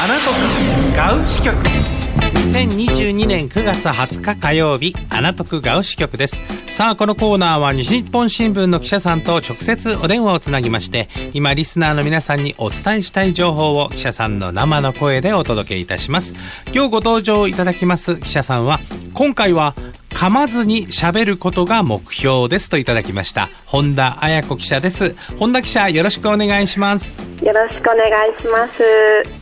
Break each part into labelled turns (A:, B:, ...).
A: アナトクガウ支局。2022年9月20日火曜日アナトクガウ支局です。さあこのコーナーは西日本新聞の記者さんと直接お電話をつなぎまして今リスナーの皆さんにお伝えしたい情報を記者さんの生の声でお届けいたします。今日ご登場いただきます記者さんは今回は噛まずに喋ることが目標ですといただきました。本田彩子記者です。本田記者よろしくお願いします。
B: よろしくお願いします。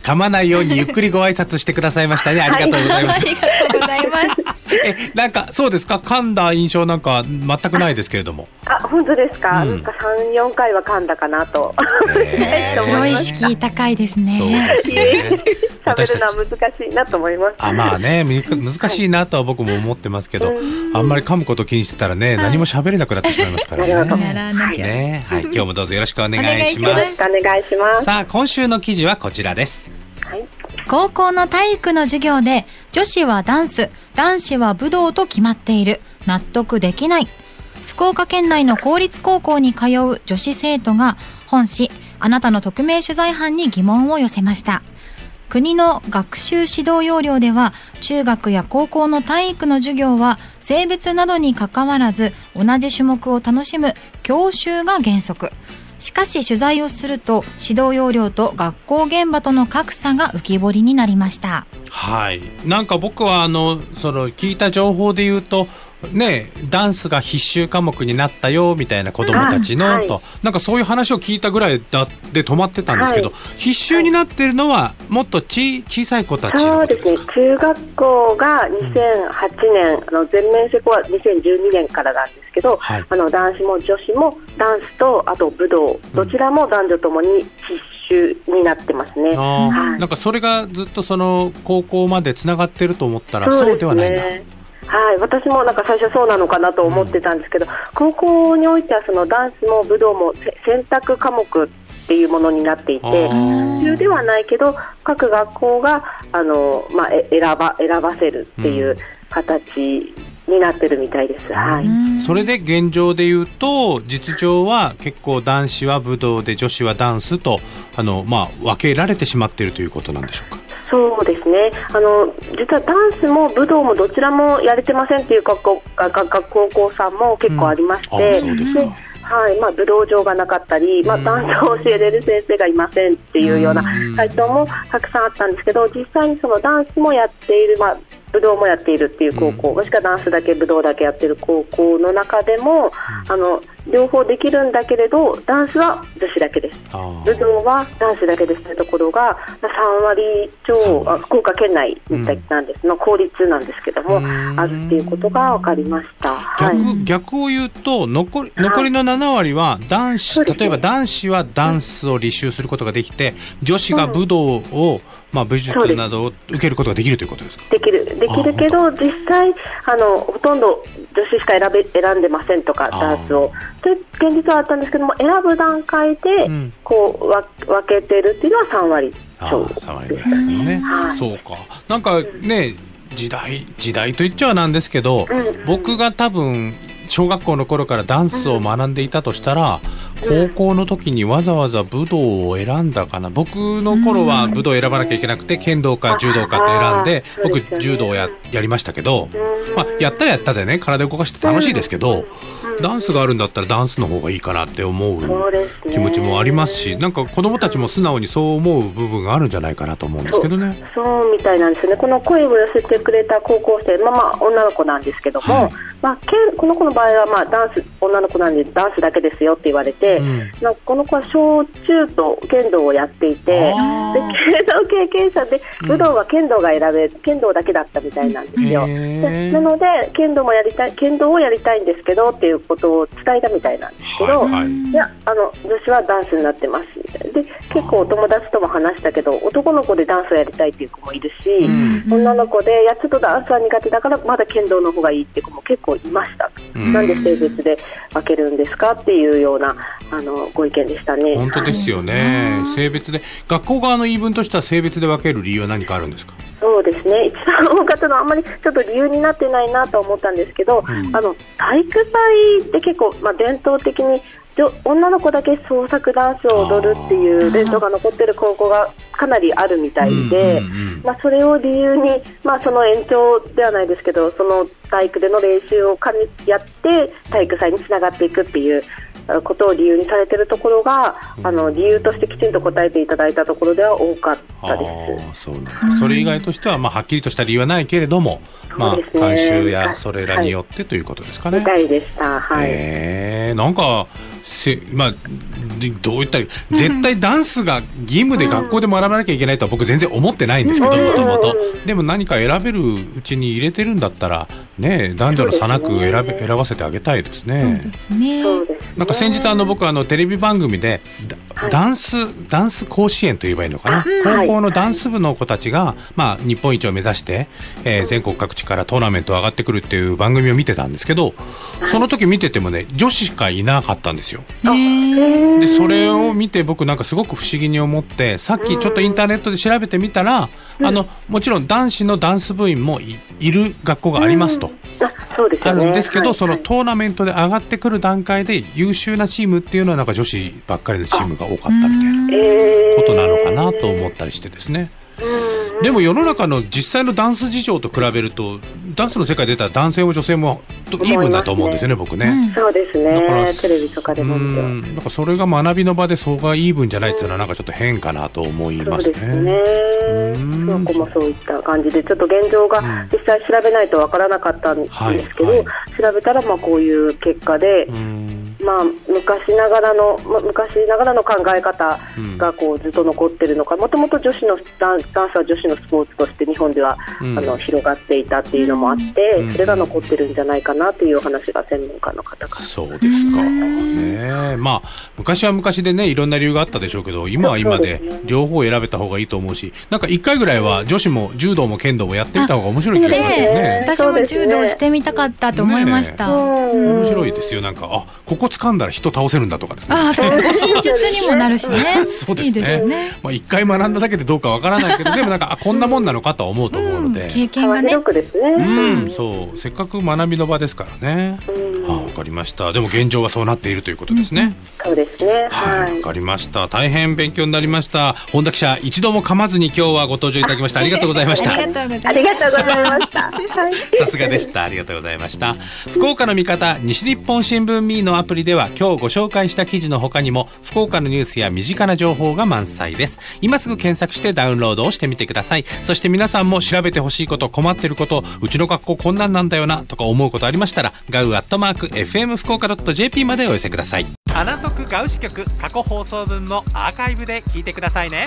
A: 噛まないようにゆっくりご挨拶してくださいましたね。ありがとうございます、
C: ありがとうございます
A: えなんかそうですか？噛んだ印象なんか全くないですけれども。
B: あ本当ですか、
A: うん。
B: なんか三四回は噛んだかなと。
A: え。
B: と
C: プロ意識高いです
A: そう
C: ね
A: ですね。
B: 喋るのは難しいなと思います。
A: あまあねみ難しいなとは僕も思ってますけどあんまり噛むこと気にしてたらね何も喋れなくなってしまいますからね。ね。はい今日もどうぞよろしくお願いし
C: お願いし
A: ます。
B: お願いします。
A: さあ今週の記事はこちらです。
B: はい。
C: 高校の体育の授業で女子はダンス男子は武道と決まっている。納得できない。福岡県内の公立高校に通う女子生徒が本誌あなたの匿名取材班に疑問を寄せました。国の学習指導要領では中学や高校の体育の授業は性別などにかかわらず同じ種目を楽しむ教習が原則。しかし取材をすると指導要領と学校現場との格差が浮き彫りになりました。
A: はい。なんか僕はあのその聞いた情報で言うとねダンスが必修科目になったよみたいな子供たちの、
B: あはい。
A: と。なんかそういう話を聞いたぐらいだで止まってたんですけど、
B: はい。
A: 必修になってるのはもっとち小さい子たちの
B: そうですね。中学校が2008年、あの全面施行は2012年からなんですけど、
A: はい。
B: あの男子も女子もダンスとあと武道どちらも男女ともに必修になってますね、はい。
A: なんかそれがずっとその高校までつながってると思ったらそうではないんだ、
B: はい、私もなんか最初そうなのかなと思ってたんですけど、高校においてはそのダンスも武道もせ選択科目っていうものになっていて
A: あー。
B: 必修ではないけど各学校があの、まあ、え選ば選ばせるっていう形になってるみたいです。はい。
A: それで現状で言うと実情は結構男子は武道で女子はダンスとあの、まあ、分けられてしまっているということなんでしょうか？
B: そうですね。あの実はダンスも武道もどちらもやれてませんっていう学校学高校さんも結構ありまして、
A: うん。
B: はい。まあ、武道場がなかったり、まあ、
A: うん。
B: ダンスを教えれる先生がいませんっていうような
A: うん。
B: 回答もたくさんあったんですけど実際にそのダンスもやっている、まあ、武道もやっているっていう高校、もしくはダンスだけ武道だけやってる高校の中でも、あの両方できるんだけれどダンスは女子だけです。武道は男子だけですというところがまあ3割超あ福岡県内なんです。の、公立なんですけども
A: うん。
B: あるっていうことが分かりました。はい。
A: 逆逆を言うと残り残りの7割は男子、
B: そうです。ね
A: 例えば男子はダンスを履修することができて女子が武道を、まあ、武術などを受けることができるということですか？
B: できる。できるけど実際あのほとんど女子しか選べ選んでませんとかダンスを。という現実はあったんですけども選ぶ段階で
A: うん。
B: こうわ分けてるっていうのは3割
A: あ
B: 超
A: あ3割ぐらいだね、
B: はい。
A: そうか。なんかね時代時代と言っちゃなんですけど、
B: うんうん。
A: 僕が多分小学校の頃からダンスを学んでいたとしたら、高校の時にわざわざ武道を選んだかな。僕の頃は武道を選ばなきゃいけなくて剣道か柔道かって選んで僕柔道をややりましたけど、
B: うん
A: まあ、やったらやったでね体動かして楽しいですけど、ダンスがあるんだったらダンスの方がいいかなって思
B: そう
A: 気持ちもありますしなんか子供たちも素直にそう思う部分があるんじゃないかなと思うんですけどね。
B: そうみたいなんですよね、この声を寄せてくれた高校生、まあ、まあ女の子なんですけども、
A: はい。
B: まあ、この子の場合はまあダンス、女の子なんでダンスだけですよって言われて、
A: うん。
B: まあこの子は小中と剣道をやっていて、で剣道経験者で、
A: うん。
B: 武道は剣道が選べ、剣道だけだったみたいなんですよ。なので剣道もやりたい、剣道をやりたいんですけどっていうことを伝えたみたいなんですけど、
A: はいはい。
B: いやあの女子はダンスになってます結構お友達とも話したけど男の子でダンスをやりたいっていう子もいるし、
A: うん。
B: 女の子でいやちょっとダンスは苦手だからまだ剣道の方がいいって子も結構いました、
A: うん。
B: なんで性別で分けるんですかっていうようなあのご意見でしたね。
A: 本当ですよね、性別で。学校側の言い分としては性別で分ける理由は何かあるんですか？
B: そうですね。一番多かったのはあんまりちょっと理由になってないなと思ったんですけど、
A: ん。
B: あの体育祭って結構、まあ、伝統的に女女の子だけ創作ダンスを踊るっていう伝統が残ってる高校がかなりあるみたいで、まあ、それを理由に、まあ、その延長ではないですけどその体育での練習を兼ねやって体育祭につながっていくっていうあことを理由にされているところが、あの理由としてきちんと答えていただいたところでは多かったです。
A: そうなんだそれ以外としては、まあ、はっきりとした理由はないけれども、まあ
B: ね
A: 慣習やそれらによってということですかね。
B: みたいでした。はい。
A: えーなんかせ、まあ、でどう言ったらいい？絶対ダンスが義務で学校で学ばなきゃいけないとは僕全然思ってないんですけど
B: うん。
A: もともと
B: うん
A: でも何か選べるうちに入れてるんだったらね男女の差なく選べ選ばせてあげたいです
C: そう
A: ね
C: ですね。
B: そうですね。
A: なんか先日あの僕あのテレビ番組でダンスダンス甲子園と言えばいいのかな、
B: はい
A: 高校のダンス部の子たちが、まあ、日本一を目指して、えー全国各地からトーナメント上がってくるっていう番組を見てたんですけどその時見ててもね女子しかいなかったんですよ
C: へー
A: でそれを見て僕なんかすごく不思議に思ってさっきちょっとインターネットで調べてみたらあのもちろん男子のダンス部員もいいる学校がありますと。
B: あ。
A: るんですけど、
B: はい
A: そのトーナメントで上がってくる段階で優秀なチームっていうのはなんか女子ばっかりのチームが多かったみたいな
B: えー
A: ことなのかなと思ったりしてですね。でも世の中の実際のダンス事情と比べるとダンスの世界で出たら男性も女性もとイーブンだと思うんですよね僕ね。
B: そうですね。テレビとかでも
A: なんかそれが学びの場でそこがイーブンじゃないっていうのはなんかちょっと変かなと思い
B: そう
A: ます
B: ですね。
A: ね。
B: その子もそういった感じで、ちょっと現状が実際調べないとわからなかったんですけど、
A: はいはい
B: 調べたらまあこういう結果で、
A: うん
B: まあ、昔ながらの、まあ昔ながらの考え方がこうずっと残ってるのか、もともと女子のダンダンスは女子のスポーツとして日本では、
A: うん
B: あの広がっていたっていうのもあって、
A: うん
B: それが残ってるんじゃないかなというお話が専門家の方から。
A: そうですか。ねえまあ、昔は昔でね、いろんな理由があったでしょうけど、今は今で
B: そうですね
A: 両方選べた方がいいと思うし、なんか一回ぐらいは女子も柔道も剣道もやってみた方が面白い気がしますよ
C: ね。私も柔道してみたかったと思いました。
B: うん
A: 面白いですよ。なんか、あ、ここ掴んだら人倒せるんだとかですね。
C: ああ、護身 術にもなるしね。
A: そうですね。
C: いいですね。
A: まあ一回学んだだけでどうかわからないけど、でもなんか、あ、こんなもんなのかとは思うと思うので。
C: 経験がね
B: 幅広。くですね。
A: うん、そう。せっかく学びの場ですからね。
B: うん
A: あ、わかりました。でも現状はそうなっているということですね。
B: そうですね。
A: は、
B: はいい
A: わ。かりました。大変勉強になりました。本田記者、一度も噛まずに今日はご登場いただきました。ありがとうございました。
C: ありがとうございま
B: した。はい。
A: さすがでした。ありがとうございました。福岡の味方、西日本新聞ミーのアプリでは今日ご紹介した記事の他にも福岡のニュースや身近な情報が満載です。今すぐ検索してダウンロードをしてみてください。そして皆さんも調べてほしいこと、困ってること、うちの学校こんなんなんだよなとか思うことありましたら、ガウアットマーク FM 福岡 .jp までお寄せください。アナトクガウシ局過去放送分もアーカイブで聞いてくださいね。